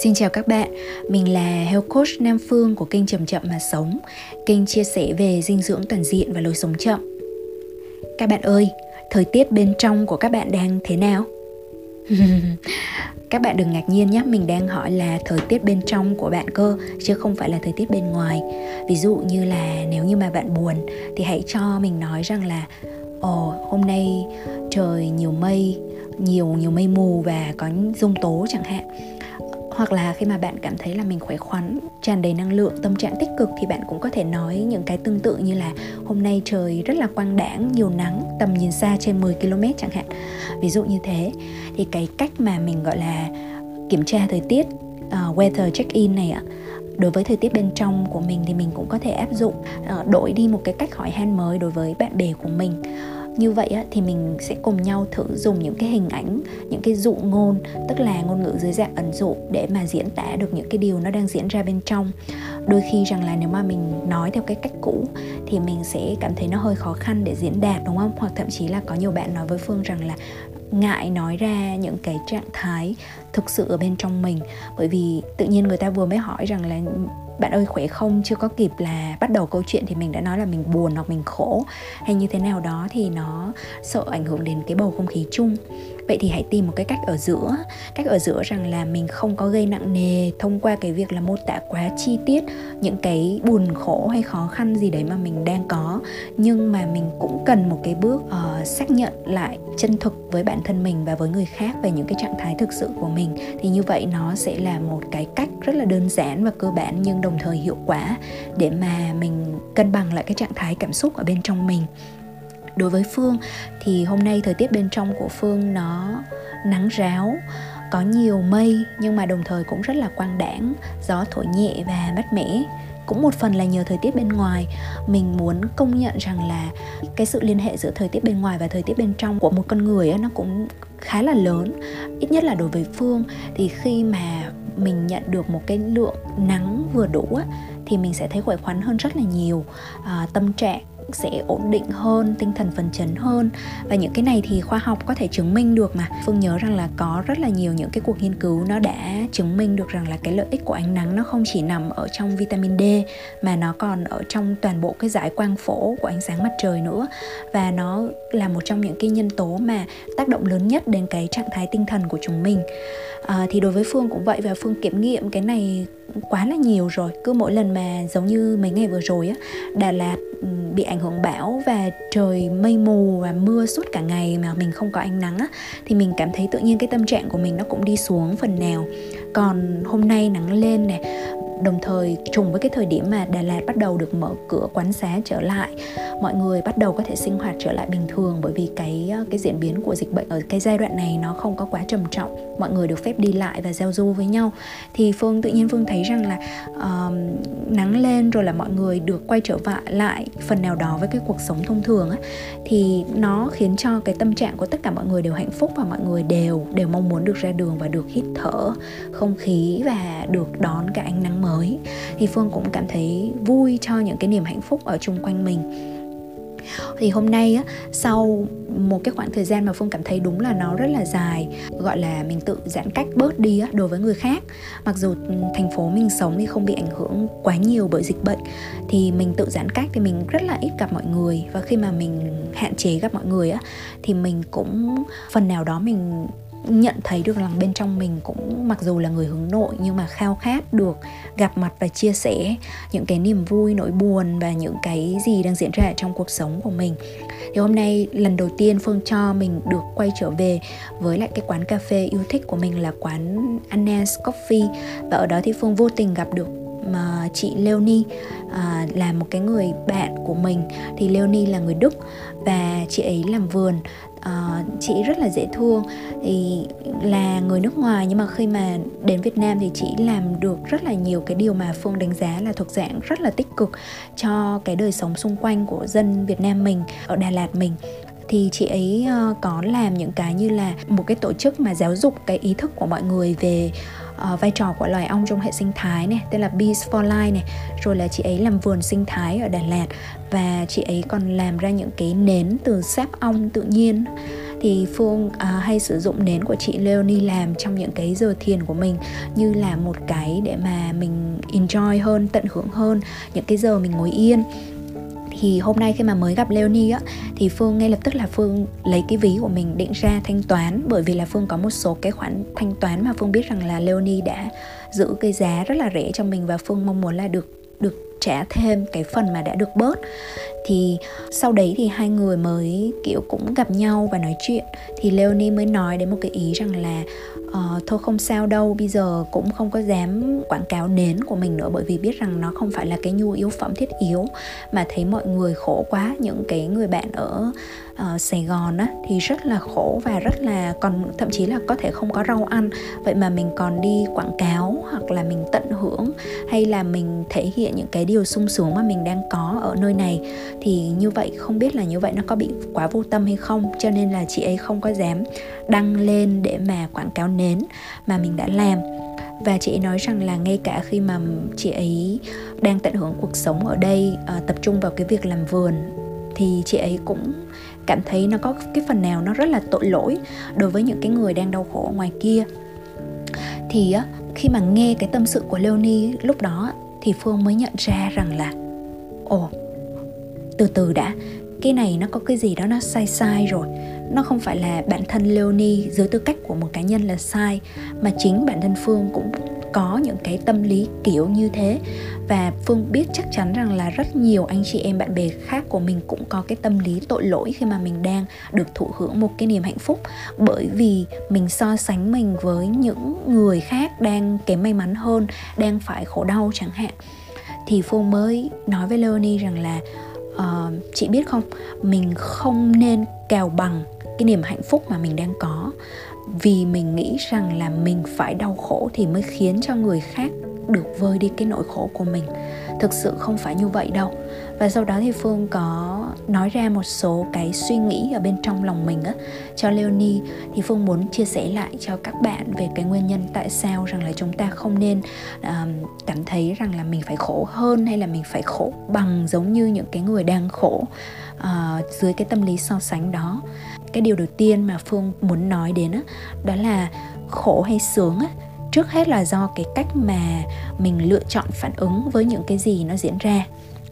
Xin chào các bạn, mình là Health Coach Nam Phương của kênh Chậm Chậm Mà Sống. Kênh chia sẻ về dinh dưỡng toàn diện và lối sống chậm. Các bạn ơi, thời tiết bên trong của các bạn đang thế nào? các bạn đừng ngạc nhiên nhé, mình đang hỏi là thời tiết bên trong của bạn cơ Chứ không phải là thời tiết bên ngoài. Ví dụ như là nếu như mà bạn buồn Thì hãy cho mình nói rằng là Ồ, hôm nay trời nhiều mây nhiều nhiều mây mù và có rông tố chẳng hạn hoặc là khi mà bạn cảm thấy là mình khỏe khoắn tràn đầy năng lượng tâm trạng tích cực thì bạn cũng có thể nói những cái tương tự như là hôm nay trời rất là quang đãng nhiều nắng tầm nhìn xa trên 10 km chẳng hạn. Ví dụ như thế. Thì cái cách mà mình gọi là kiểm tra thời tiết uh, weather check in này ạ đối với thời tiết bên trong của mình thì mình cũng có thể áp dụng uh, đổi đi một cái cách hỏi han mới đối với bạn bè của mình như vậy á, thì mình sẽ cùng nhau thử dùng những cái hình ảnh những cái dụ ngôn tức là ngôn ngữ dưới dạng ẩn dụ để mà diễn tả được những cái điều nó đang diễn ra bên trong. Đôi khi rằng là nếu mà mình nói theo cái cách cũ thì mình sẽ cảm thấy nó hơi khó khăn để diễn đạt đúng không? Hoặc thậm chí là có nhiều bạn nói với phương rằng là ngại nói ra những cái trạng thái thực sự ở bên trong mình. Bởi vì tự nhiên người ta vừa mới hỏi rằng là bạn ơi, khỏe không? Chưa có kịp là bắt đầu câu chuyện thì mình đã nói là mình buồn hoặc mình khổ hay như thế nào đó thì nó sợ ảnh hưởng đến cái bầu không khí chung vậy thì hãy tìm một cái cách ở giữa. Cách ở giữa rằng là mình không có gây nặng nề thông qua cái việc là mô tả quá chi tiết những cái buồn khổ hay khó khăn gì đấy mà mình đang có. Nhưng mà mình cũng cần một cái bước uh, xác nhận lại chân thực với bản thân mình và với người khác về những cái trạng thái thực sự của mình. Thì như vậy nó sẽ là một cái cách rất là đơn giản và cơ bản nhưng đồng thời hiệu quả để mà mình cân bằng lại cái trạng thái cảm xúc ở bên trong mình đối với phương thì hôm nay thời tiết bên trong của phương nó nắng ráo có nhiều mây nhưng mà đồng thời cũng rất là quang đãng gió thổi nhẹ và mát mẻ. Cũng một phần là nhờ thời tiết bên ngoài mình muốn công nhận rằng là cái sự liên hệ giữa thời tiết bên ngoài và thời tiết bên trong của một con người ấy, nó cũng khá là lớn. Ít nhất là đối với phương thì khi mà mình nhận được một cái lượng nắng vừa đủ á, thì mình sẽ thấy khỏe khoắn hơn rất là nhiều. À, tâm trạng sẽ ổn định hơn tinh thần phấn chấn hơn. Và những cái này thì khoa học có thể chứng minh được mà. Phương nhớ rằng là có rất là nhiều những cái cuộc nghiên cứu nó đã chứng minh được rằng là cái lợi ích của ánh nắng nó không chỉ nằm ở trong vitamin D mà nó còn ở trong toàn bộ cái giải quang phổ của ánh sáng mặt trời nữa. Và nó là một trong những cái nhân tố mà tác động lớn nhất đến cái trạng thái tinh thần của chúng mình. À, thì đối với phương cũng vậy và phương kiểm nghiệm cái này quá là nhiều rồi. Cứ mỗi lần mà giống như mấy ngày vừa rồi á, Đà Lạt ừ, bị ảnh hưởng bão và trời mây mù và mưa suốt cả ngày mà mình không có ánh nắng á, thì mình cảm thấy tự nhiên cái tâm trạng của mình nó cũng đi xuống phần nào. Còn hôm nay nắng lên này đồng thời trùng với cái thời điểm mà Đà Lạt bắt đầu được mở cửa quán xá trở lại mọi người bắt đầu có thể sinh hoạt trở lại bình thường bởi vì cái ờ, cái diễn biến của dịch bệnh ở cái giai đoạn này nó không có quá trầm trọng. Mọi người được phép đi lại và giao du với nhau. Thì phương tự nhiên phương thấy rằng là uh, nắng lên rồi là mọi người được quay trở lại phần nào đó với cái cuộc sống thông thường á thì nó khiến cho cái tâm trạng của tất cả mọi người đều hạnh phúc và mọi người đều đều mong muốn được ra đường và được hít thở không khí và được đón cái ánh nắng mới thì phương cũng cảm thấy vui cho những cái niềm hạnh phúc ở chung quanh mình. Thì hôm nay á, sau một cái khoảng thời gian mà phương cảm thấy đúng là nó rất là dài, gọi là mình tự giãn cách bớt đi á, đối với người khác, mặc dù thành phố mình sống thì không bị ảnh hưởng quá nhiều bởi dịch bệnh, thì mình tự giãn cách thì mình rất là ít gặp mọi người. Và khi mà mình hạn chế gặp mọi người á, thì mình cũng phần nào đó mình nhận thấy được rằng bên trong mình cũng mặc dù là người hướng nội nhưng mà khao khát được gặp mặt và chia sẻ những cái niềm vui nỗi buồn và những cái gì đang diễn ra trong cuộc sống của mình. Thì hôm nay lần đầu tiên phương cho mình được quay trở về với lại cái quán cà phê yêu thích của mình là quán Anna's Coffee. Và ở đó thì phương vô tình gặp được mà chị Leonie à, là một cái người bạn của mình. Thì Leonie là người Đức và chị ấy làm vườn uh, chị rất là dễ thương. Thì là người nước ngoài nhưng mà khi mà đến Việt Nam thì chị làm được rất là nhiều cái điều mà Phương đánh giá là thuộc dạng rất là tích cực cho cái đời sống xung quanh của dân Việt Nam mình ở Đà Lạt mình. Thì chị ấy uh, có làm những cái như là một cái tổ chức mà giáo dục cái ý thức của mọi người về uh, vai trò của loài ong trong hệ sinh thái này tên là Bees for Life này rồi là chị ấy làm vườn sinh thái ở Đà Lạt và chị ấy còn làm ra những cái nến từ sáp ong tự nhiên. Thì phương uh, hay sử dụng nến của chị Leonie làm trong những cái giờ thiền của mình như là một cái để mà mình enjoy hơn tận hưởng hơn những cái giờ mình ngồi yên thì hôm nay khi mà mới gặp Leonie á, thì Phương ngay lập tức là Phương lấy cái ví của mình định ra thanh toán. Bởi vì là Phương có một số cái khoản thanh toán mà Phương biết rằng là Leonie đã giữ cái giá rất là rẻ cho mình và Phương mong muốn là được được trả thêm cái phần mà đã được bớt. Thì sau đấy thì hai người mới kiểu cũng gặp nhau và nói chuyện. Thì Leonie mới nói đến một cái ý rằng là uh, thôi không sao đâu bây giờ cũng không có dám quảng cáo nến của mình nữa bởi vì biết rằng nó không phải là cái nhu yếu phẩm thiết yếu mà thấy mọi người khổ quá. Những cái người bạn ở uh, Sài Gòn á thì rất là khổ và rất là còn thậm chí là có thể không có rau ăn. Vậy mà mình còn đi quảng cáo hoặc là mình tận hưởng hay là mình thể hiện những cái điều sung sướng mà mình đang có ở nơi này thì như vậy không biết là như vậy nó có bị quá vô tâm hay không. Cho nên là chị ấy không có dám đăng lên để mà quảng cáo nến mà mình đã làm. Và chị ấy nói rằng là ngay cả khi mà chị ấy đang tận hưởng cuộc sống ở đây ờ, tập trung vào cái việc làm vườn, thì chị ấy cũng cảm thấy nó có cái phần nào nó rất là tội lỗi đối với những cái người đang đau khổ ở ngoài kia. Thì á, khi mà nghe cái tâm sự của Leonie, lúc đó thì Phương mới nhận ra rằng là, ồ, từ từ đã, cái này nó có cái gì đó nó sai sai rồi nó không phải là bản thân Leonie dưới tư cách của một cá nhân là sai mà chính bản thân Phương cũng có những cái tâm lý kiểu như thế. Và phương biết chắc chắn rằng là rất nhiều anh chị em bạn bè khác của mình cũng có cái tâm lý tội lỗi khi mà mình đang được thụ hưởng một cái niềm hạnh phúc. Bởi vì mình so sánh mình với những người khác đang kém may mắn hơn đang phải khổ đau chẳng hạn. Thì phương mới nói với leonie rằng là uh, chị biết không? Mình không nên cào bằng cái niềm hạnh phúc mà mình đang có. Vì mình nghĩ rằng là mình phải đau khổ thì mới khiến cho người khác được vơi đi cái nỗi khổ của mình. Thực sự không phải như vậy đâu. Và sau đó thì phương có nói ra một số cái suy nghĩ ở bên trong lòng mình á. Cho leonie thì phương muốn chia sẻ lại cho các bạn về cái nguyên nhân tại sao rằng là chúng ta không nên um, cảm thấy rằng là mình phải khổ hơn hay là mình phải khổ bằng giống như những cái người đang khổ uh, dưới cái tâm lý so sánh đó. Cái điều đầu tiên mà phương muốn nói đến đó, đó là khổ hay sướng á trước hết là do cái cách mà mình lựa chọn phản ứng với những cái gì nó diễn ra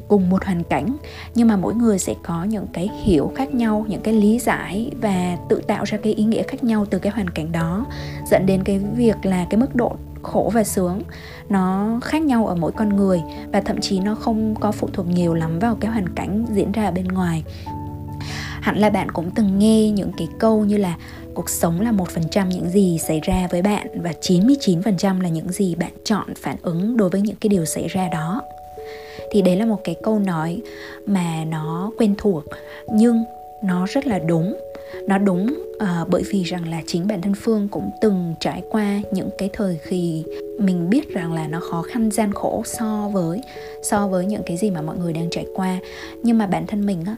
cùng một hoàn cảnh. Nhưng mà mỗi người sẽ có những cái hiểu khác nhau những cái lý giải và tự tạo ra cái ý nghĩa khác nhau từ cái hoàn cảnh đó dẫn đến cái việc là cái mức độ khổ và sướng. Nó khác nhau ở mỗi con người và thậm chí nó không có phụ thuộc nhiều lắm vào cái hoàn cảnh diễn ra ở bên ngoài. Hẳn là bạn cũng từng nghe những cái câu như là cuộc sống là một phần trăm những gì xảy ra với bạn và 99% là những gì bạn chọn phản ứng đối với những cái điều xảy ra đó. Thì đấy là một cái câu nói mà nó quen thuộc, nhưng nó rất là đúng nó đúng uh, bởi vì rằng là chính bản thân phương cũng từng trải qua những cái thời kỳ mình biết rằng là nó khó khăn gian khổ so với so với những cái gì mà mọi người đang trải qua. Nhưng mà bản thân mình á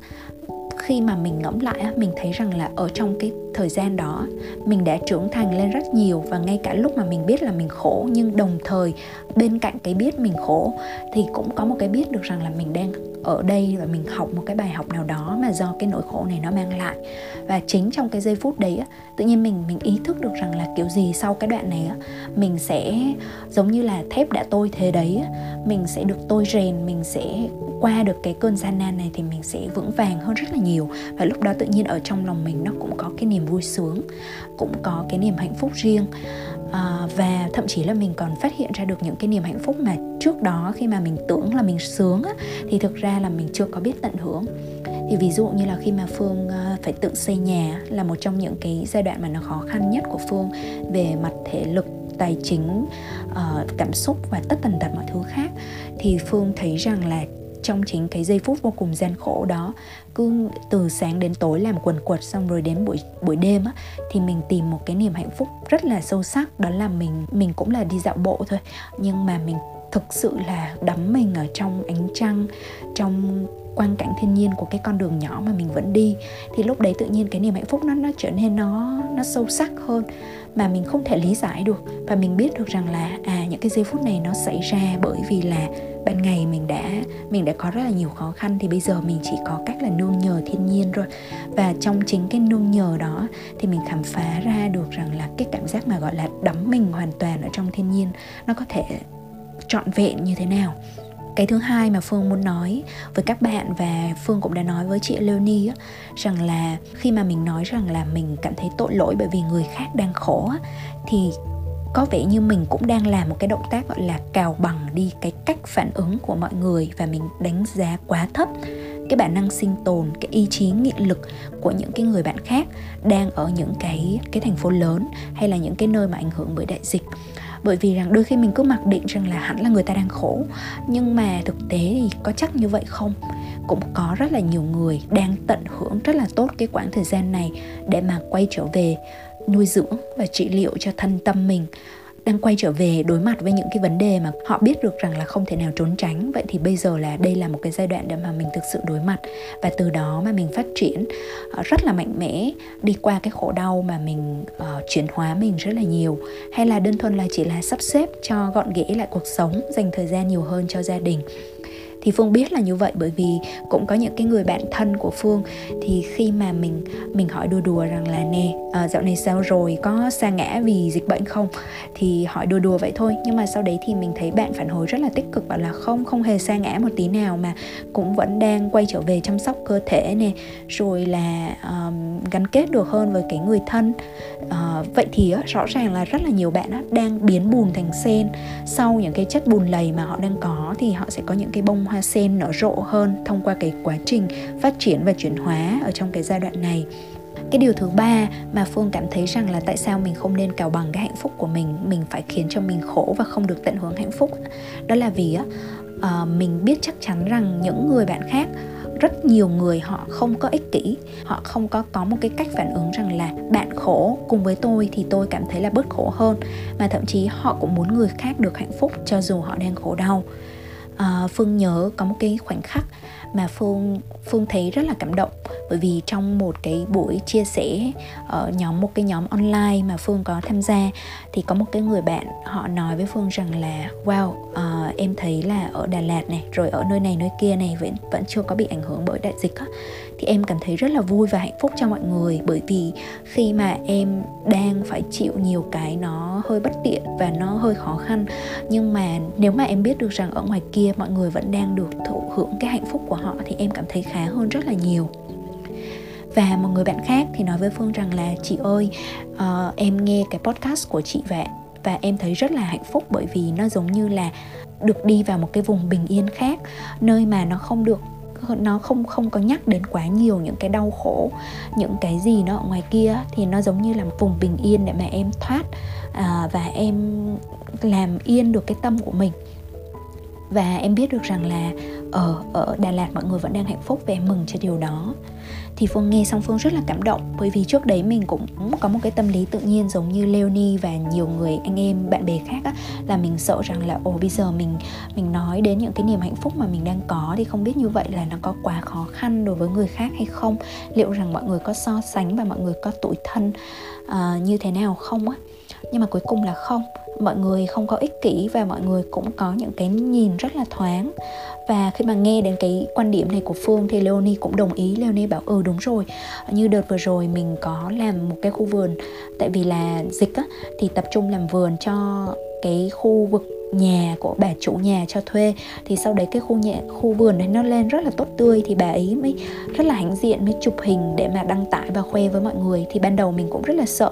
khi mà mình ngẫm lại á mình thấy rằng là ở trong cái thời gian đó mình đã trưởng thành lên rất nhiều và ngay cả lúc mà mình biết là mình khổ nhưng đồng thời bên cạnh cái biết mình khổ thì cũng có một cái biết được rằng là mình đang ở đây và mình học một cái bài học nào đó mà do cái nỗi khổ này nó mang lại. Và chính trong cái giây phút đấy á, tự nhiên mình mình ý thức được rằng là kiểu gì sau cái đoạn này á, mình sẽ giống như là thép đã tôi thế đấy mình sẽ được tôi rèn mình sẽ qua được cái cơn gian nan này thì mình sẽ vững vàng hơn rất là nhiều. Và lúc đó tự nhiên ở trong lòng mình nó cũng có cái niềm vui sướng cũng có cái niềm hạnh phúc riêng. À, và thậm chí là mình còn phát hiện ra được những cái niềm hạnh phúc mà trước đó khi mà mình tưởng là mình sướng á, thì thực ra là mình chưa có biết tận hưởng. Thì ví dụ như là khi mà phương à, phải tự xây nhà là một trong những cái giai đoạn mà nó khó khăn nhất của phương về mặt thể lực tài chính ờ, cảm xúc và tất tần tật mọi thứ khác. Thì phương thấy rằng là trong chính cái giây phút vô cùng gian khổ đó. Cứ từ sáng đến tối làm quần quật xong rồi đến buổi buổi đêm á, thì mình tìm một cái niềm hạnh phúc rất là sâu sắc. Đó là mình mình cũng là đi dạo bộ thôi, nhưng mà mình thực sự là đắm mình ở trong ánh trăng, trong quang cảnh thiên nhiên của cái con đường nhỏ mà mình vẫn đi. Thì lúc đấy tự nhiên cái niềm hạnh phúc nó nó trở nên nó nó sâu sắc hơn, mà mình không thể lý giải được. Và mình biết được rằng là à những cái giây phút này nó xảy ra bởi vì là ban ngày mình đã mình đã có rất là nhiều khó khăn thì bây giờ mình chỉ có cách là nương nhờ thiên nhiên rồi và trong chính cái nương nhờ đó thì mình khám phá ra được rằng là cái cảm giác mà gọi là đắm mình hoàn toàn ở trong thiên nhiên nó có thể trọn vẹn như thế nào. Cái thứ hai mà phương muốn nói với các bạn và phương cũng đã nói với chị leonie á, rằng là khi mà mình nói rằng là mình cảm thấy tội lỗi bởi vì người khác đang khổ á, thì có vẻ như mình cũng đang làm một cái động tác gọi là cào bằng đi cái cách phản ứng của mọi người và mình đánh giá quá thấp. Cái bản năng sinh tồn, cái ý chí, nghị lực của những cái người bạn khác đang ở những cái cái thành phố lớn hay là những cái nơi mà ảnh hưởng bởi đại dịch. Bởi vì rằng đôi khi mình cứ mặc định rằng là hẳn là người ta đang khổ, nhưng mà thực tế thì có chắc như vậy không? Cũng có rất là nhiều người đang tận hưởng rất là tốt cái quãng thời gian này để mà quay trở về nuôi dưỡng và trị liệu cho thân tâm mình đang quay trở về đối mặt với những cái vấn đề mà họ biết được rằng là không thể nào trốn tránh. Vậy thì bây giờ là đây là một cái giai đoạn để mà mình thực sự đối mặt và từ đó mà mình phát triển ờ, rất là mạnh mẽ đi qua cái khổ đau mà mình uh, chuyển hóa mình rất là nhiều. Hay là đơn thuần là chỉ là sắp xếp cho gọn ghẽ lại cuộc sống dành thời gian nhiều hơn cho gia đình thì phương biết là như vậy bởi vì cũng có những cái người bạn thân của phương. Thì khi mà mình mình hỏi đùa đùa rằng là nè à, dạo này sao rồi? Có sa ngã vì dịch bệnh không? Thì hỏi đùa đùa vậy thôi. Nhưng mà sau đấy thì mình thấy bạn phản hồi rất là tích cực bảo là không không hề sa ngã một tí nào mà cũng vẫn đang quay trở về chăm sóc cơ thể nè rồi là um, gắn kết được hơn với cái người thân. Uh, vậy thì uh, rõ ràng là rất là nhiều bạn uh, đang biến bùn thành sen. Sau những cái chất bùn lầy mà họ đang có thì họ sẽ có những cái bông hoa sen nở rộ hơn thông qua cái quá trình phát triển và chuyển hóa ở trong cái giai đoạn này. Cái điều thứ ba mà phương cảm thấy rằng là tại sao mình không nên cào bằng cái hạnh phúc của mình mình phải khiến cho mình khổ và không được tận hưởng hạnh phúc đó là vì á uh, mình biết chắc chắn rằng những người bạn khác rất nhiều người họ không có ích kỷ họ không có có một cái cách phản ứng rằng là bạn khổ cùng với tôi thì tôi cảm thấy là bớt khổ hơn. Mà thậm chí họ cũng muốn người khác được hạnh phúc cho dù họ đang khổ đau à, phương nhớ có một cái khoảnh khắc mà phương phương thấy rất là cảm động. Bởi vì trong một cái buổi chia sẻ ở nhóm một cái nhóm online mà phương có tham gia thì có một cái người bạn họ nói với phương rằng là wow uh, em thấy là ở đà lạt này rồi ở nơi này nơi kia này vẫn vẫn chưa có bị ảnh hưởng bởi đại dịch á thì em cảm thấy rất là vui và hạnh phúc cho mọi người. Bởi vì khi mà em đang phải chịu nhiều cái nó hơi bất tiện và nó hơi khó khăn. Nhưng mà nếu mà em biết được rằng ở ngoài kia mọi người vẫn đang được thụ hưởng cái hạnh phúc của họ thì em cảm thấy khá hơn rất là nhiều. Và một người bạn khác thì nói với phương rằng là chị ơi uh, em nghe cái podcast của chị vậy và em thấy rất là hạnh phúc bởi vì nó giống như là được đi vào một cái vùng bình yên khác nơi mà nó không được nó không không có nhắc đến quá nhiều những cái đau khổ những cái gì nó ở ngoài kia thì nó giống như là một vùng bình yên để mà em thoát à, và em làm yên được cái tâm của mình và em biết được rằng là ở ở Đà Lạt mọi người vẫn đang hạnh phúc và em mừng cho điều đó. Thì Phương nghe xong Phương rất là cảm động bởi vì trước đấy mình cũng có một cái tâm lý tự nhiên giống như Leonie và nhiều người anh em bạn bè khác á, là mình sợ rằng là ồ bây giờ mình mình nói đến những cái niềm hạnh phúc mà mình đang có thì không biết như vậy là nó có quá khó khăn đối với người khác hay không? Liệu rằng mọi người có so sánh và mọi người có tuổi thân uh, như thế nào không á? Nhưng mà cuối cùng là không. Mọi người không có ích kỷ và mọi người cũng có những cái nhìn rất là thoáng. Và khi mà nghe đến cái quan điểm này của Phương thì Leonie cũng đồng ý. Leonie bảo ừ đúng rồi. Như đợt vừa rồi mình có làm một cái khu vườn. Tại vì là dịch á, thì tập trung làm vườn cho cái khu vực nhà của bà chủ nhà cho thuê. Thì sau đấy cái khu nhà, khu vườn đấy nó lên rất là tốt tươi. Thì bà ấy mới rất là hãnh diện, mới chụp hình để mà đăng tải và khoe với mọi người. Thì ban đầu mình cũng rất là sợ.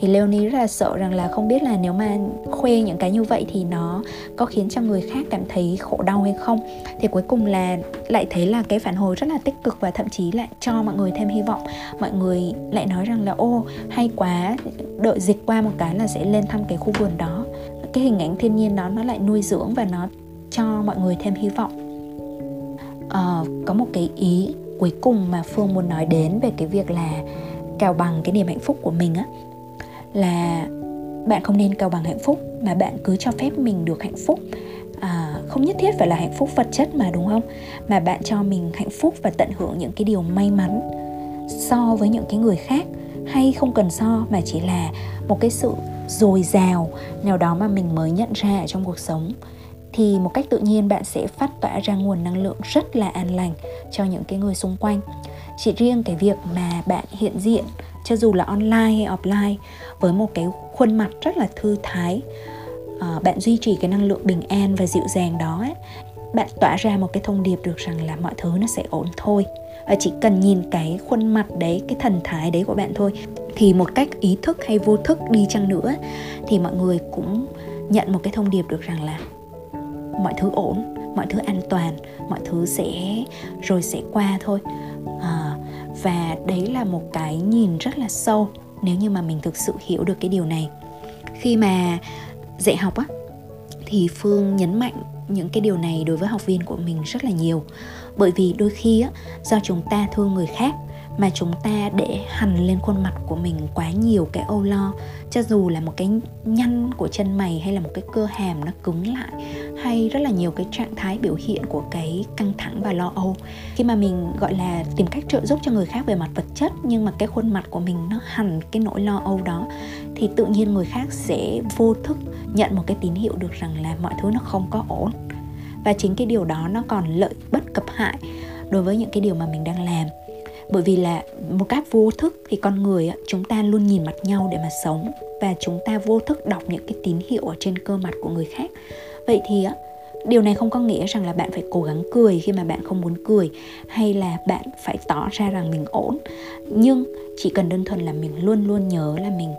Thì Leonie rất là sợ rằng là không biết là nếu mà khoe những cái như vậy thì nó có khiến cho người khác cảm thấy khổ đau hay không. Thì cuối cùng là lại thấy là cái phản hồi rất là tích cực và thậm chí lại cho mọi người thêm hy vọng. Mọi người lại nói rằng là, ô, hay quá, đợi dịch qua một cái là sẽ lên thăm cái khu vườn đó cái hình ảnh thiên nhiên đó nó lại nuôi dưỡng và nó cho mọi người thêm hy vọng. À, có một cái ý cuối cùng mà phương muốn nói đến về cái việc là cào bằng cái niềm hạnh phúc của mình á là bạn không nên cào bằng hạnh phúc mà bạn cứ cho phép mình được hạnh phúc. À, không nhất thiết phải là hạnh phúc vật chất mà đúng không? Mà bạn cho mình hạnh phúc và tận hưởng những cái điều may mắn so với những cái người khác hay không cần so mà chỉ là một cái sự dồi dào nào đó mà mình mới nhận ra ở trong cuộc sống thì một cách tự nhiên bạn sẽ phát tỏa ra nguồn năng lượng rất là an lành cho những cái người xung quanh. Chỉ riêng cái việc mà bạn hiện diện cho dù là online hay offline với một cái khuôn mặt rất là thư thái à, bạn duy trì cái năng lượng bình an và dịu dàng đó ấy, bạn tỏa ra một cái thông điệp được rằng là mọi thứ nó sẽ ổn thôi. Ờ, chỉ cần nhìn cái khuôn mặt đấy cái thần thái đấy của bạn thôi. Thì một cách ý thức hay vô thức đi chăng nữa thì mọi người cũng nhận một cái thông điệp được rằng là mọi thứ ổn mọi thứ an toàn mọi thứ sẽ rồi sẽ qua thôi. À, và đấy là một cái nhìn rất là sâu nếu như mà mình thực sự hiểu được cái điều này. Khi mà dạy học á thì phương nhấn mạnh những cái điều này đối với học viên của mình rất là nhiều bởi vì đôi khi á, do chúng ta thương người khác mà chúng ta để hằn lên khuôn mặt của mình quá nhiều cái âu lo, cho dù là một cái nhăn của chân mày hay là một cái cơ hàm nó cứng lại, hay rất là nhiều cái trạng thái biểu hiện của cái căng thẳng và lo âu. Khi mà mình, gọi là, tìm cách trợ giúp cho người khác về mặt vật chất nhưng mà cái khuôn mặt của mình nó hằn cái nỗi lo âu đó, thì tự nhiên người khác sẽ vô thức nhận một cái tín hiệu được rằng là mọi thứ nó không có ổn và chính cái điều đó nó còn lợi bất cập hại đối với những cái điều mà mình đang làm. Bởi vì là một cách vô thức thì con người chúng ta luôn nhìn mặt nhau để mà sống. Và chúng ta vô thức đọc những cái tín hiệu ở trên cơ mặt của người khác. Vậy thì á, điều này không có nghĩa rằng là bạn phải cố gắng cười khi mà bạn không muốn cười, hay là bạn phải tỏ ra rằng mình ổn. Nhưng chỉ cần đơn thuần là mình luôn luôn nhớ là mình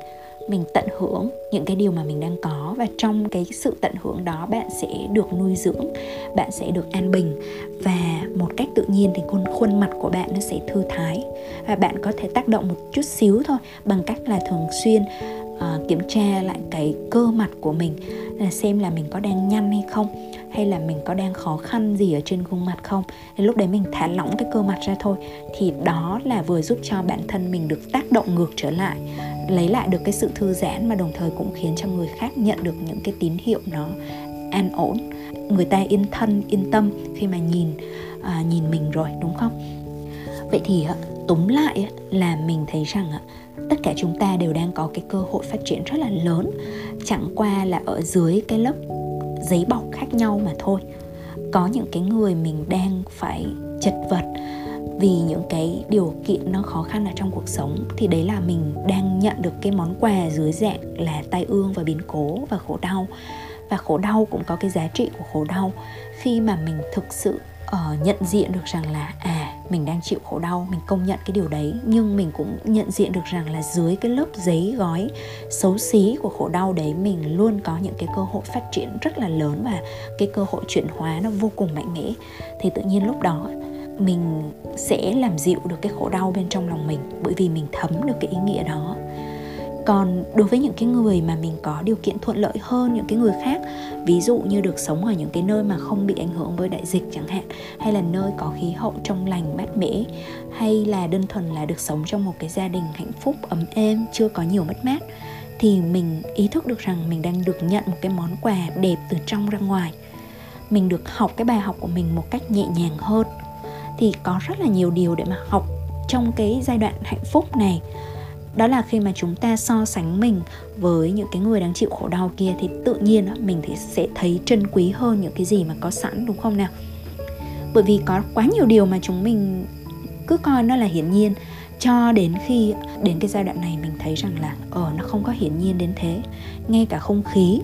mình tận hưởng những cái điều mà mình đang có. Và trong cái sự tận hưởng đó bạn sẽ được nuôi dưỡng bạn sẽ được an bình. Và một cách tự nhiên thì khuôn khuôn mặt của bạn nó sẽ thư thái. Và bạn có thể tác động một chút xíu thôi bằng cách là thường xuyên uh, kiểm tra lại cái cơ mặt của mình là xem là mình có đang nhăn hay không hay là mình có đang khó khăn gì ở trên gương mặt không. Thì lúc đấy mình thả lỏng cái cơ mặt ra thôi. Thì đó là vừa giúp cho bản thân mình được tác động ngược trở lại lấy lại được cái sự thư giãn mà đồng thời cũng khiến cho người khác nhận được những cái tín hiệu nó an ổn. Người ta yên thân yên tâm khi mà nhìn à, nhìn mình rồi đúng không? Vậy thì à, túm lại là mình thấy rằng à, tất cả chúng ta đều đang có cái cơ hội phát triển rất là lớn. Chẳng qua là ở dưới cái lớp giấy bọc khác nhau mà thôi. Có những cái người mình đang phải chật vật vì những cái điều kiện nó khó khăn ở trong cuộc sống thì đấy là mình đang nhận được cái món quà dưới dạng là tai ương và biến cố và khổ đau. Và khổ đau cũng có cái giá trị của khổ đau. Khi mà mình thực sự uh, nhận diện được rằng là à mình đang chịu khổ đau mình công nhận cái điều đấy nhưng mình cũng nhận diện được rằng là dưới cái lớp giấy gói xấu xí của khổ đau đấy mình luôn có những cái cơ hội phát triển rất là lớn và cái cơ hội chuyển hóa nó vô cùng mạnh mẽ. Thì tự nhiên lúc đó mình sẽ làm dịu được cái khổ đau bên trong lòng mình bởi vì mình thấm được cái ý nghĩa đó. Còn đối với những cái người mà mình có điều kiện thuận lợi hơn, những cái người khác, ví dụ như được sống ở những cái nơi mà không bị ảnh hưởng bởi đại dịch chẳng hạn, hay là nơi có khí hậu trong lành mát mẻ, hay là đơn thuần là được sống trong một cái gia đình hạnh phúc, ấm êm, chưa có nhiều mất mát, thì mình ý thức được rằng mình đang được nhận một cái món quà đẹp từ trong ra ngoài. Mình được học cái bài học của mình một cách nhẹ nhàng hơn thì có rất là nhiều điều để mà học trong cái giai đoạn hạnh phúc này. Đó là khi mà chúng ta so sánh mình với những cái người đang chịu khổ đau kia thì tự nhiên mình thì sẽ thấy trân quý hơn những cái gì mà có sẵn, đúng không nào? Bởi vì có quá nhiều điều mà chúng mình cứ coi nó là hiển nhiên, cho đến khi, đến cái giai đoạn này mình thấy rằng là ờ nó không có hiển nhiên đến thế. Ngay cả không khí,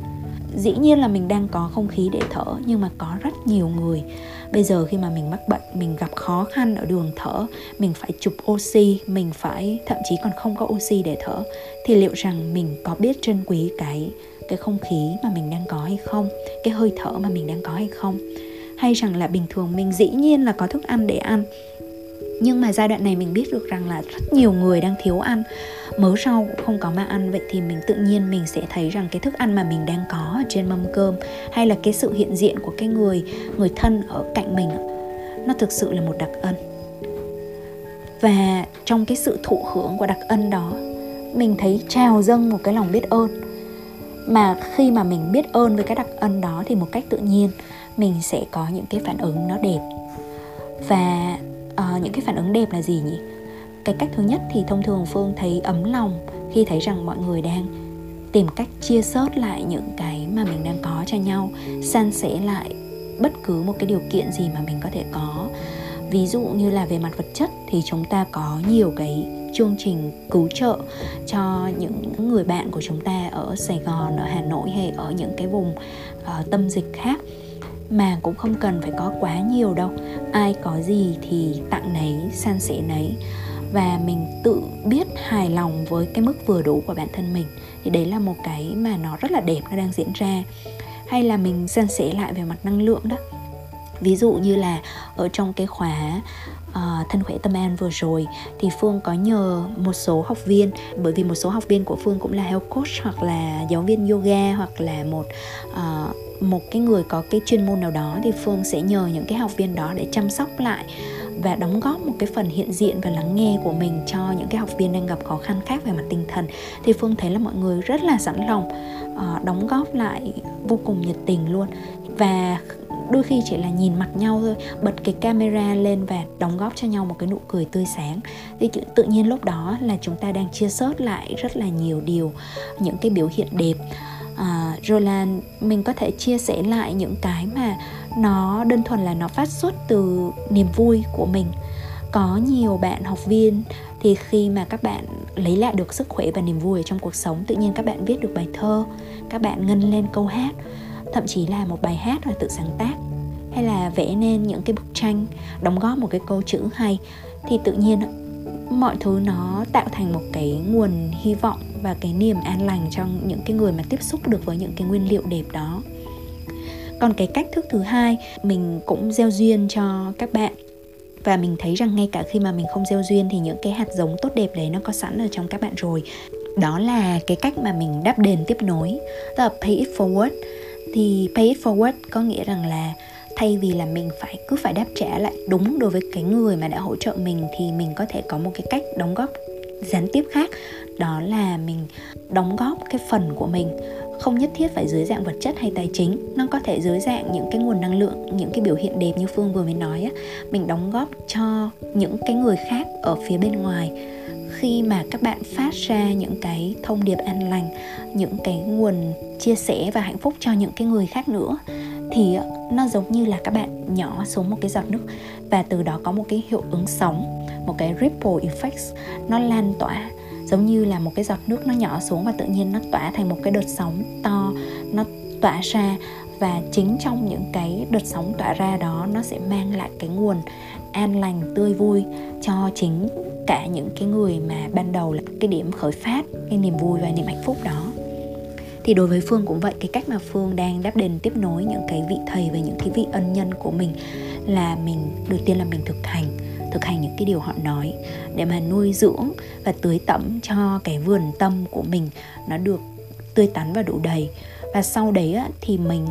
dĩ nhiên là mình đang có không khí để thở, nhưng mà có rất nhiều người bây giờ khi mà mình mắc bệnh, mình gặp khó khăn ở đường thở, mình phải chụp oxy, mình phải, thậm chí còn không có oxy để thở, thì liệu rằng mình có biết trân quý cái cái không khí mà mình đang có hay không, cái hơi thở mà mình đang có hay không? Hay rằng là bình thường mình dĩ nhiên là có thức ăn để ăn nhưng mà giai đoạn này mình biết được rằng là rất nhiều người đang thiếu ăn. Mớ rau cũng không có mà ăn. Vậy thì mình tự nhiên mình sẽ thấy rằng cái thức ăn mà mình đang có ở trên mâm cơm, hay là cái sự hiện diện của cái người người thân ở cạnh mình, nó thực sự là một đặc ân. Và trong cái sự thụ hưởng của đặc ân đó, mình thấy trào dâng một cái lòng biết ơn. Mà khi mà mình biết ơn với cái đặc ân đó thì một cách tự nhiên, mình sẽ có những cái phản ứng nó đẹp. Và à, những cái phản ứng đẹp là gì nhỉ? Cái cách thứ nhất thì thông thường phương thấy ấm lòng khi thấy rằng mọi người đang tìm cách chia sớt lại những cái mà mình đang có cho nhau san sẻ lại bất cứ một cái điều kiện gì mà mình có thể có. Ví dụ như là về mặt vật chất thì chúng ta có nhiều cái chương trình cứu trợ cho những người bạn của chúng ta ở Sài Gòn, ở Hà Nội hay ở những cái vùng uh, tâm dịch khác mà cũng không cần phải có quá nhiều đâu. Ai có gì thì tặng nấy san sẻ nấy. Và mình tự biết hài lòng với cái mức vừa đủ của bản thân mình. Thì đấy là một cái mà nó rất là đẹp nó đang diễn ra. Hay là mình san sẻ lại về mặt năng lượng đó. Ví dụ như là ở trong cái khóa uh, thân khỏe tâm an vừa rồi thì phương có nhờ một số học viên. Bởi vì một số học viên của phương cũng là health coach hoặc là giáo viên yoga hoặc là một uh, một cái người có cái chuyên môn nào đó thì phương sẽ nhờ những cái học viên đó để chăm sóc lại và đóng góp một cái phần hiện diện và lắng nghe của mình cho những cái học viên đang gặp khó khăn khác về mặt tinh thần. Thì phương thấy là mọi người rất là sẵn lòng uh, đóng góp lại vô cùng nhiệt tình luôn. Và đôi khi chỉ là nhìn mặt nhau thôi bật cái camera lên và đóng góp cho nhau một cái nụ cười tươi sáng. Thì tự nhiên lúc đó là chúng ta đang chia sớt lại rất là nhiều điều những cái biểu hiện đẹp à, rồi là mình có thể chia sẻ lại những cái mà nó đơn thuần là nó phát xuất từ niềm vui của mình. Có nhiều bạn học viên thì khi mà các bạn lấy lại được sức khỏe và niềm vui ở trong cuộc sống tự nhiên các bạn viết được bài thơ các bạn ngân lên câu hát thậm chí là một bài hát là tự sáng tác hay là vẽ nên những cái bức tranh đóng góp một cái câu chữ hay thì tự nhiên mọi thứ nó tạo thành một cái nguồn hy vọng và cái niềm an lành cho những cái người mà tiếp xúc được với những cái nguyên liệu đẹp đó. Còn cái cách thức thứ hai, mình cũng gieo duyên cho các bạn. Và mình thấy rằng ngay cả khi mà mình không gieo duyên thì những cái hạt giống tốt đẹp đấy nó có sẵn ở trong các bạn rồi. Đó là cái cách mà mình đáp đền tiếp nối. Tức là pay it forward. Thì pay it forward có nghĩa rằng là thay vì là mình phải, cứ phải đáp trả lại đúng đối với cái người mà đã hỗ trợ mình thì mình có thể có một cái cách đóng góp gián tiếp khác đó là mình đóng góp cái phần của mình, không nhất thiết phải dưới dạng vật chất hay tài chính. Nó có thể dưới dạng những cái nguồn năng lượng, những cái biểu hiện đẹp như phương vừa mới nói á. Mình đóng góp cho những cái người khác ở phía bên ngoài. Khi mà các bạn phát ra những cái thông điệp an lành, những cái nguồn chia sẻ và hạnh phúc cho những cái người khác nữa, thì nó giống như là các bạn nhỏ xuống một cái giọt nước. Và từ đó có một cái hiệu ứng sóng, một cái ripple effect nó lan tỏa giống như là một cái giọt nước nó nhỏ xuống và tự nhiên nó tỏa thành một cái đợt sóng to, nó tỏa ra. Và chính trong những cái đợt sóng tỏa ra đó, nó sẽ mang lại cái nguồn an lành, tươi vui cho chính cả những cái người mà ban đầu là cái điểm khởi phát, cái niềm vui và niềm hạnh phúc đó. Thì đối với phương cũng vậy, cái cách mà phương đang đáp đền, tiếp nối những cái vị thầy và những cái vị ân nhân của mình là mình, đầu tiên là mình thực hành thực hành những cái điều họ nói để mà nuôi dưỡng và tưới tẩm cho cái vườn tâm của mình nó được tươi tắn và đủ đầy. Và sau đấy á, thì mình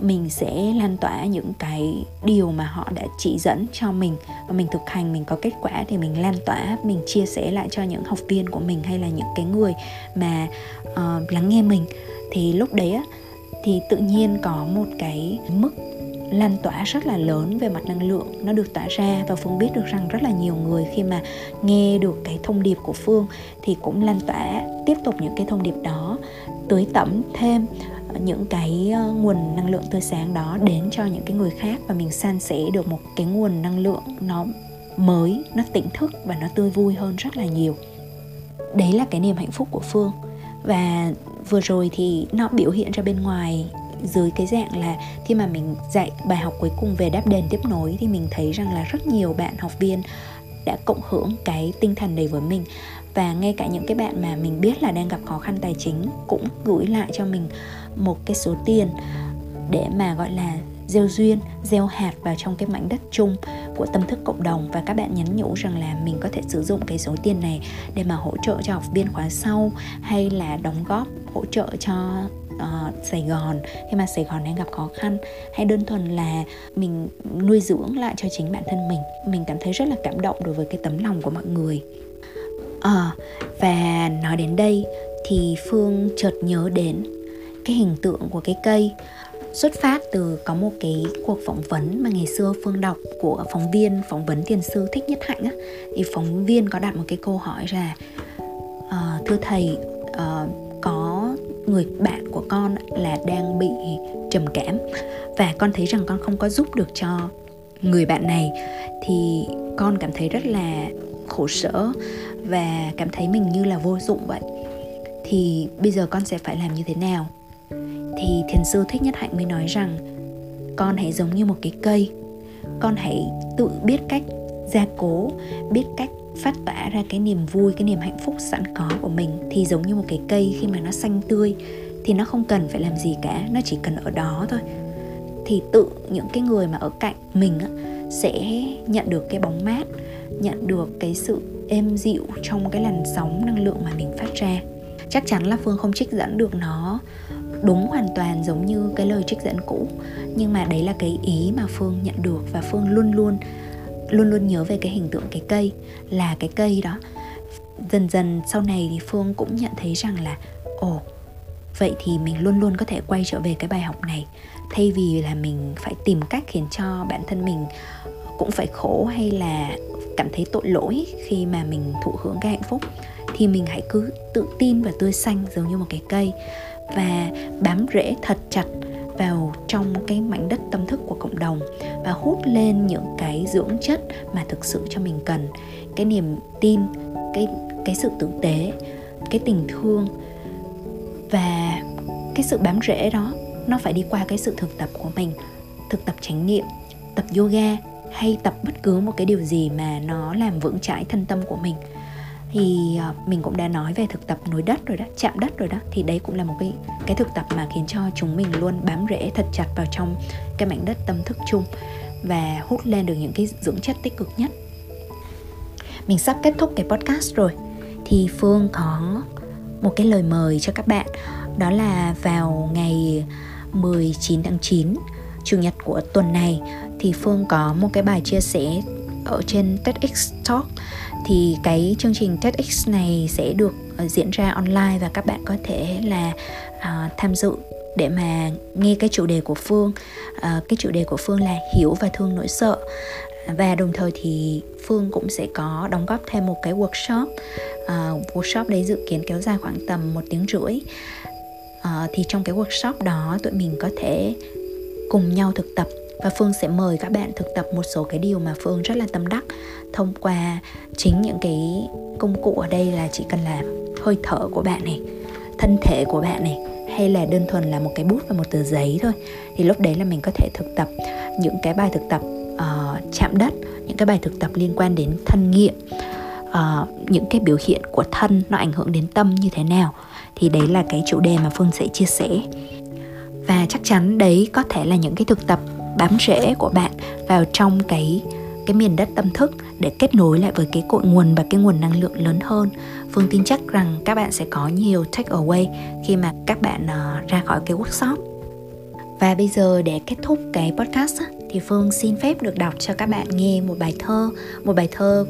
mình sẽ lan tỏa những cái điều mà họ đã chỉ dẫn cho mình. Và mình thực hành mình có kết quả thì mình lan tỏa mình chia sẻ lại cho những học viên của mình hay là những cái người mà uh, lắng nghe mình. Thì lúc đấy á thì tự nhiên có một cái mức lan tỏa rất là lớn về mặt năng lượng. Nó được tỏa ra và phương biết được rằng rất là nhiều người khi mà nghe được cái thông điệp của phương thì cũng lan tỏa tiếp tục những cái thông điệp đó, tưới tẩm thêm những cái ờ, nguồn năng lượng tươi sáng đó đến cho những cái người khác và mình san sẻ được một cái nguồn năng lượng nó mới, nó tỉnh thức và nó tươi vui hơn rất là nhiều. Đấy là cái niềm hạnh phúc của phương. Và vừa rồi thì nó biểu hiện ra bên ngoài dưới cái dạng là khi mà mình dạy bài học cuối cùng về đáp đền tiếp nối thì mình thấy rằng là rất nhiều bạn học viên đã cộng hưởng cái tinh thần này với mình. Và ngay cả những cái bạn mà mình biết là đang gặp khó khăn tài chính cũng gửi lại cho mình một cái số tiền để mà gọi là gieo duyên, gieo hạt vào trong cái mảnh đất chung của tâm thức cộng đồng. Và các bạn nhắn nhủ rằng là mình có thể sử dụng cái số tiền này để mà hỗ trợ cho học viên khóa sau hay là đóng góp hỗ trợ cho uh, Sài Gòn. Khi mà Sài Gòn đang gặp khó khăn hay đơn thuần là mình nuôi dưỡng lại cho chính bản thân mình. Mình cảm thấy rất là cảm động đối với cái tấm lòng của mọi người. À, và nói đến đây thì Phương chợt nhớ đến cái hình tượng của cái cây xuất phát từ có một cái cuộc phỏng vấn mà ngày xưa phương đọc của phóng viên phỏng vấn tiền sư thích nhất hạnh á. Thì phóng viên có đặt một cái câu hỏi là uh, thưa thầy uh, người bạn của con là đang bị trầm cảm. Và con thấy rằng con không có giúp được cho người bạn này, thì con cảm thấy rất là khổ sở và cảm thấy mình như là vô dụng vậy. Thì bây giờ con sẽ phải làm như thế nào? Thì thiền sư thích nhất hạnh mới nói rằng, con hãy giống như một cái cây. Con hãy tự biết cách gia cố, biết cách phát tỏa ra cái niềm vui cái niềm hạnh phúc sẵn có của mình thì giống như một cái cây khi mà nó xanh tươi thì nó không cần phải làm gì cả nó chỉ cần ở đó thôi. Thì tự những cái người mà ở cạnh mình á, sẽ nhận được cái bóng mát nhận được cái sự êm dịu trong cái làn sóng năng lượng mà mình phát ra. Chắc chắn là phương không trích dẫn được nó đúng hoàn toàn giống như cái lời trích dẫn cũ nhưng mà đấy là cái ý mà phương nhận được và phương luôn luôn luôn luôn nhớ về cái hình tượng cái cây, là cái cây đó. Dần dần sau này thì phương cũng nhận thấy rằng là, ồ, vậy thì mình luôn luôn có thể quay trở về cái bài học này. Thay vì là mình phải tìm cách khiến cho bản thân mình cũng phải khổ hay là cảm thấy tội lỗi khi mà mình thụ hưởng cái hạnh phúc, thì mình hãy cứ tự tin và tươi xanh giống như một cái cây và bám rễ thật chặt vào trong cái mảnh đất tâm thức của cộng đồng và hút lên những cái dưỡng chất mà thực sự cho mình cần. Cái niềm tin, cái cái sự tử tế, cái tình thương và cái sự bám rễ đó, nó phải đi qua cái sự thực tập của mình. Thực tập chánh niệm, tập yoga hay tập bất cứ một cái điều gì mà nó làm vững chãi thân tâm của mình thì ờ, mình cũng đã nói về thực tập nối đất rồi đó, chạm đất rồi đó. Thì đấy cũng là một cái cái thực tập mà khiến cho chúng mình luôn bám rễ, thật chặt vào trong cái mảnh đất tâm thức chung và hút lên được những cái dưỡng chất tích cực nhất. Mình sắp kết thúc cái podcast rồi. Thì phương có một cái lời mời cho các bạn. Đó là vào ngày 19 tháng 9 chủ nhật của tuần này, thì Phương có một cái bài chia sẻ ở trên TEDx Talk thì cái chương trình TEDx này sẽ được ờ, diễn ra online và các bạn có thể là uh, tham dự để mà nghe cái chủ đề của Phương. Uh, cái chủ đề của Phương là hiểu và thương nỗi sợ. Và đồng thời thì Phương cũng sẽ có đóng góp thêm một cái workshop. Uh, workshop đấy dự kiến kéo dài khoảng tầm một tiếng rưỡi. Uh, thì trong cái workshop đó tụi mình có thể cùng nhau thực tập và Phương sẽ mời các bạn thực tập một số cái điều mà Phương rất là tâm đắc thông qua chính những cái công cụ ở đây là chỉ cần là hơi thở của bạn này thân thể của bạn này hay là đơn thuần là một cái bút và một tờ giấy thôi. Thì lúc đấy là mình có thể thực tập những cái bài thực tập uh, chạm đất những cái bài thực tập liên quan đến thân nghiệm uh, những cái biểu hiện của thân nó ảnh hưởng đến tâm như thế nào. Thì đấy là cái chủ đề mà phương sẽ chia sẻ. Và chắc chắn đấy có thể là những cái thực tập bám rễ của bạn vào trong cái cái miền đất tâm thức để kết nối lại với cái cội nguồn và cái nguồn năng lượng lớn hơn. Phương tin chắc rằng các bạn sẽ có nhiều take away khi mà các bạn uh, ra khỏi cái workshop. Và bây giờ để kết thúc cái podcast thì phương xin phép được đọc cho các bạn nghe một bài thơ một bài thơ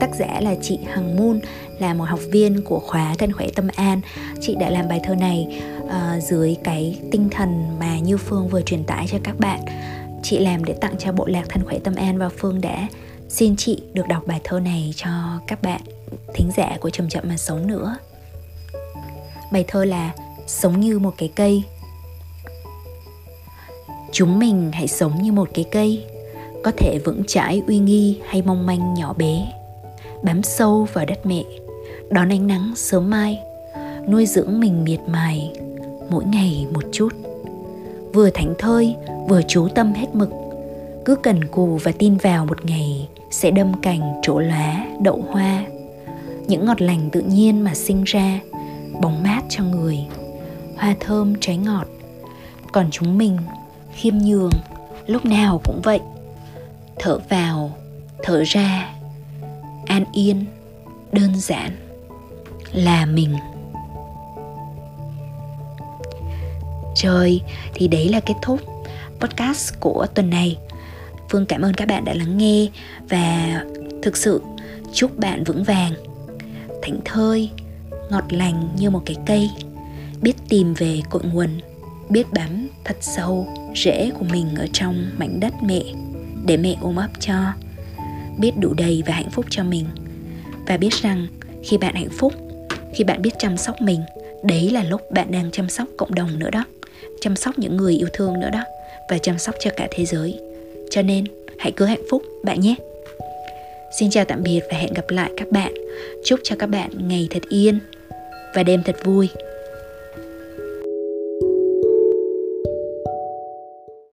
tác giả là chị hằng moon là một học viên của khóa thân khỏe tâm an. Chị đã làm bài thơ này uh, dưới cái tinh thần mà như phương vừa truyền tải cho các bạn chị làm để tặng cho bộ lạc thân khỏe tâm an và phương đã. Xin chị được đọc bài thơ này cho các bạn thính giả của chậm chậm mà sống nữa. Bài thơ là sống như một cái cây. Chúng mình hãy sống như một cái cây, có thể vững chãi uy nghi hay mong manh nhỏ bé. Bám sâu vào đất mẹ, đón ánh nắng sớm mai, nuôi dưỡng mình miệt mài mỗi ngày một chút vừa thảnh thơi, vừa chú tâm hết mực. Cứ cần cù và tin vào một ngày sẽ đâm cành trổ lá, đậu hoa. Những ngọt lành tự nhiên mà sinh ra, bóng mát cho người. Hoa thơm trái ngọt. Còn chúng mình, khiêm nhường, lúc nào cũng vậy. Thở vào, thở ra. An yên, đơn giản là mình. Trời, thì đấy là kết thúc podcast của tuần này. Phương cảm ơn các bạn đã lắng nghe và thực sự chúc bạn vững vàng, thảnh thơi, ngọt lành như một cái cây, biết tìm về cội nguồn, biết bám thật sâu rễ của mình ở trong mảnh đất mẹ, để mẹ ôm ấp cho, biết đủ đầy và hạnh phúc cho mình. Và biết rằng khi bạn hạnh phúc, khi bạn biết chăm sóc mình, đấy là lúc bạn đang chăm sóc cộng đồng nữa đó chăm sóc những người yêu thương nữa đó và chăm sóc cho cả thế giới. Cho nên, hãy cứ hạnh phúc, bạn nhé. Xin chào tạm biệt và hẹn gặp lại các bạn. Chúc cho các bạn ngày thật yên và đêm thật vui.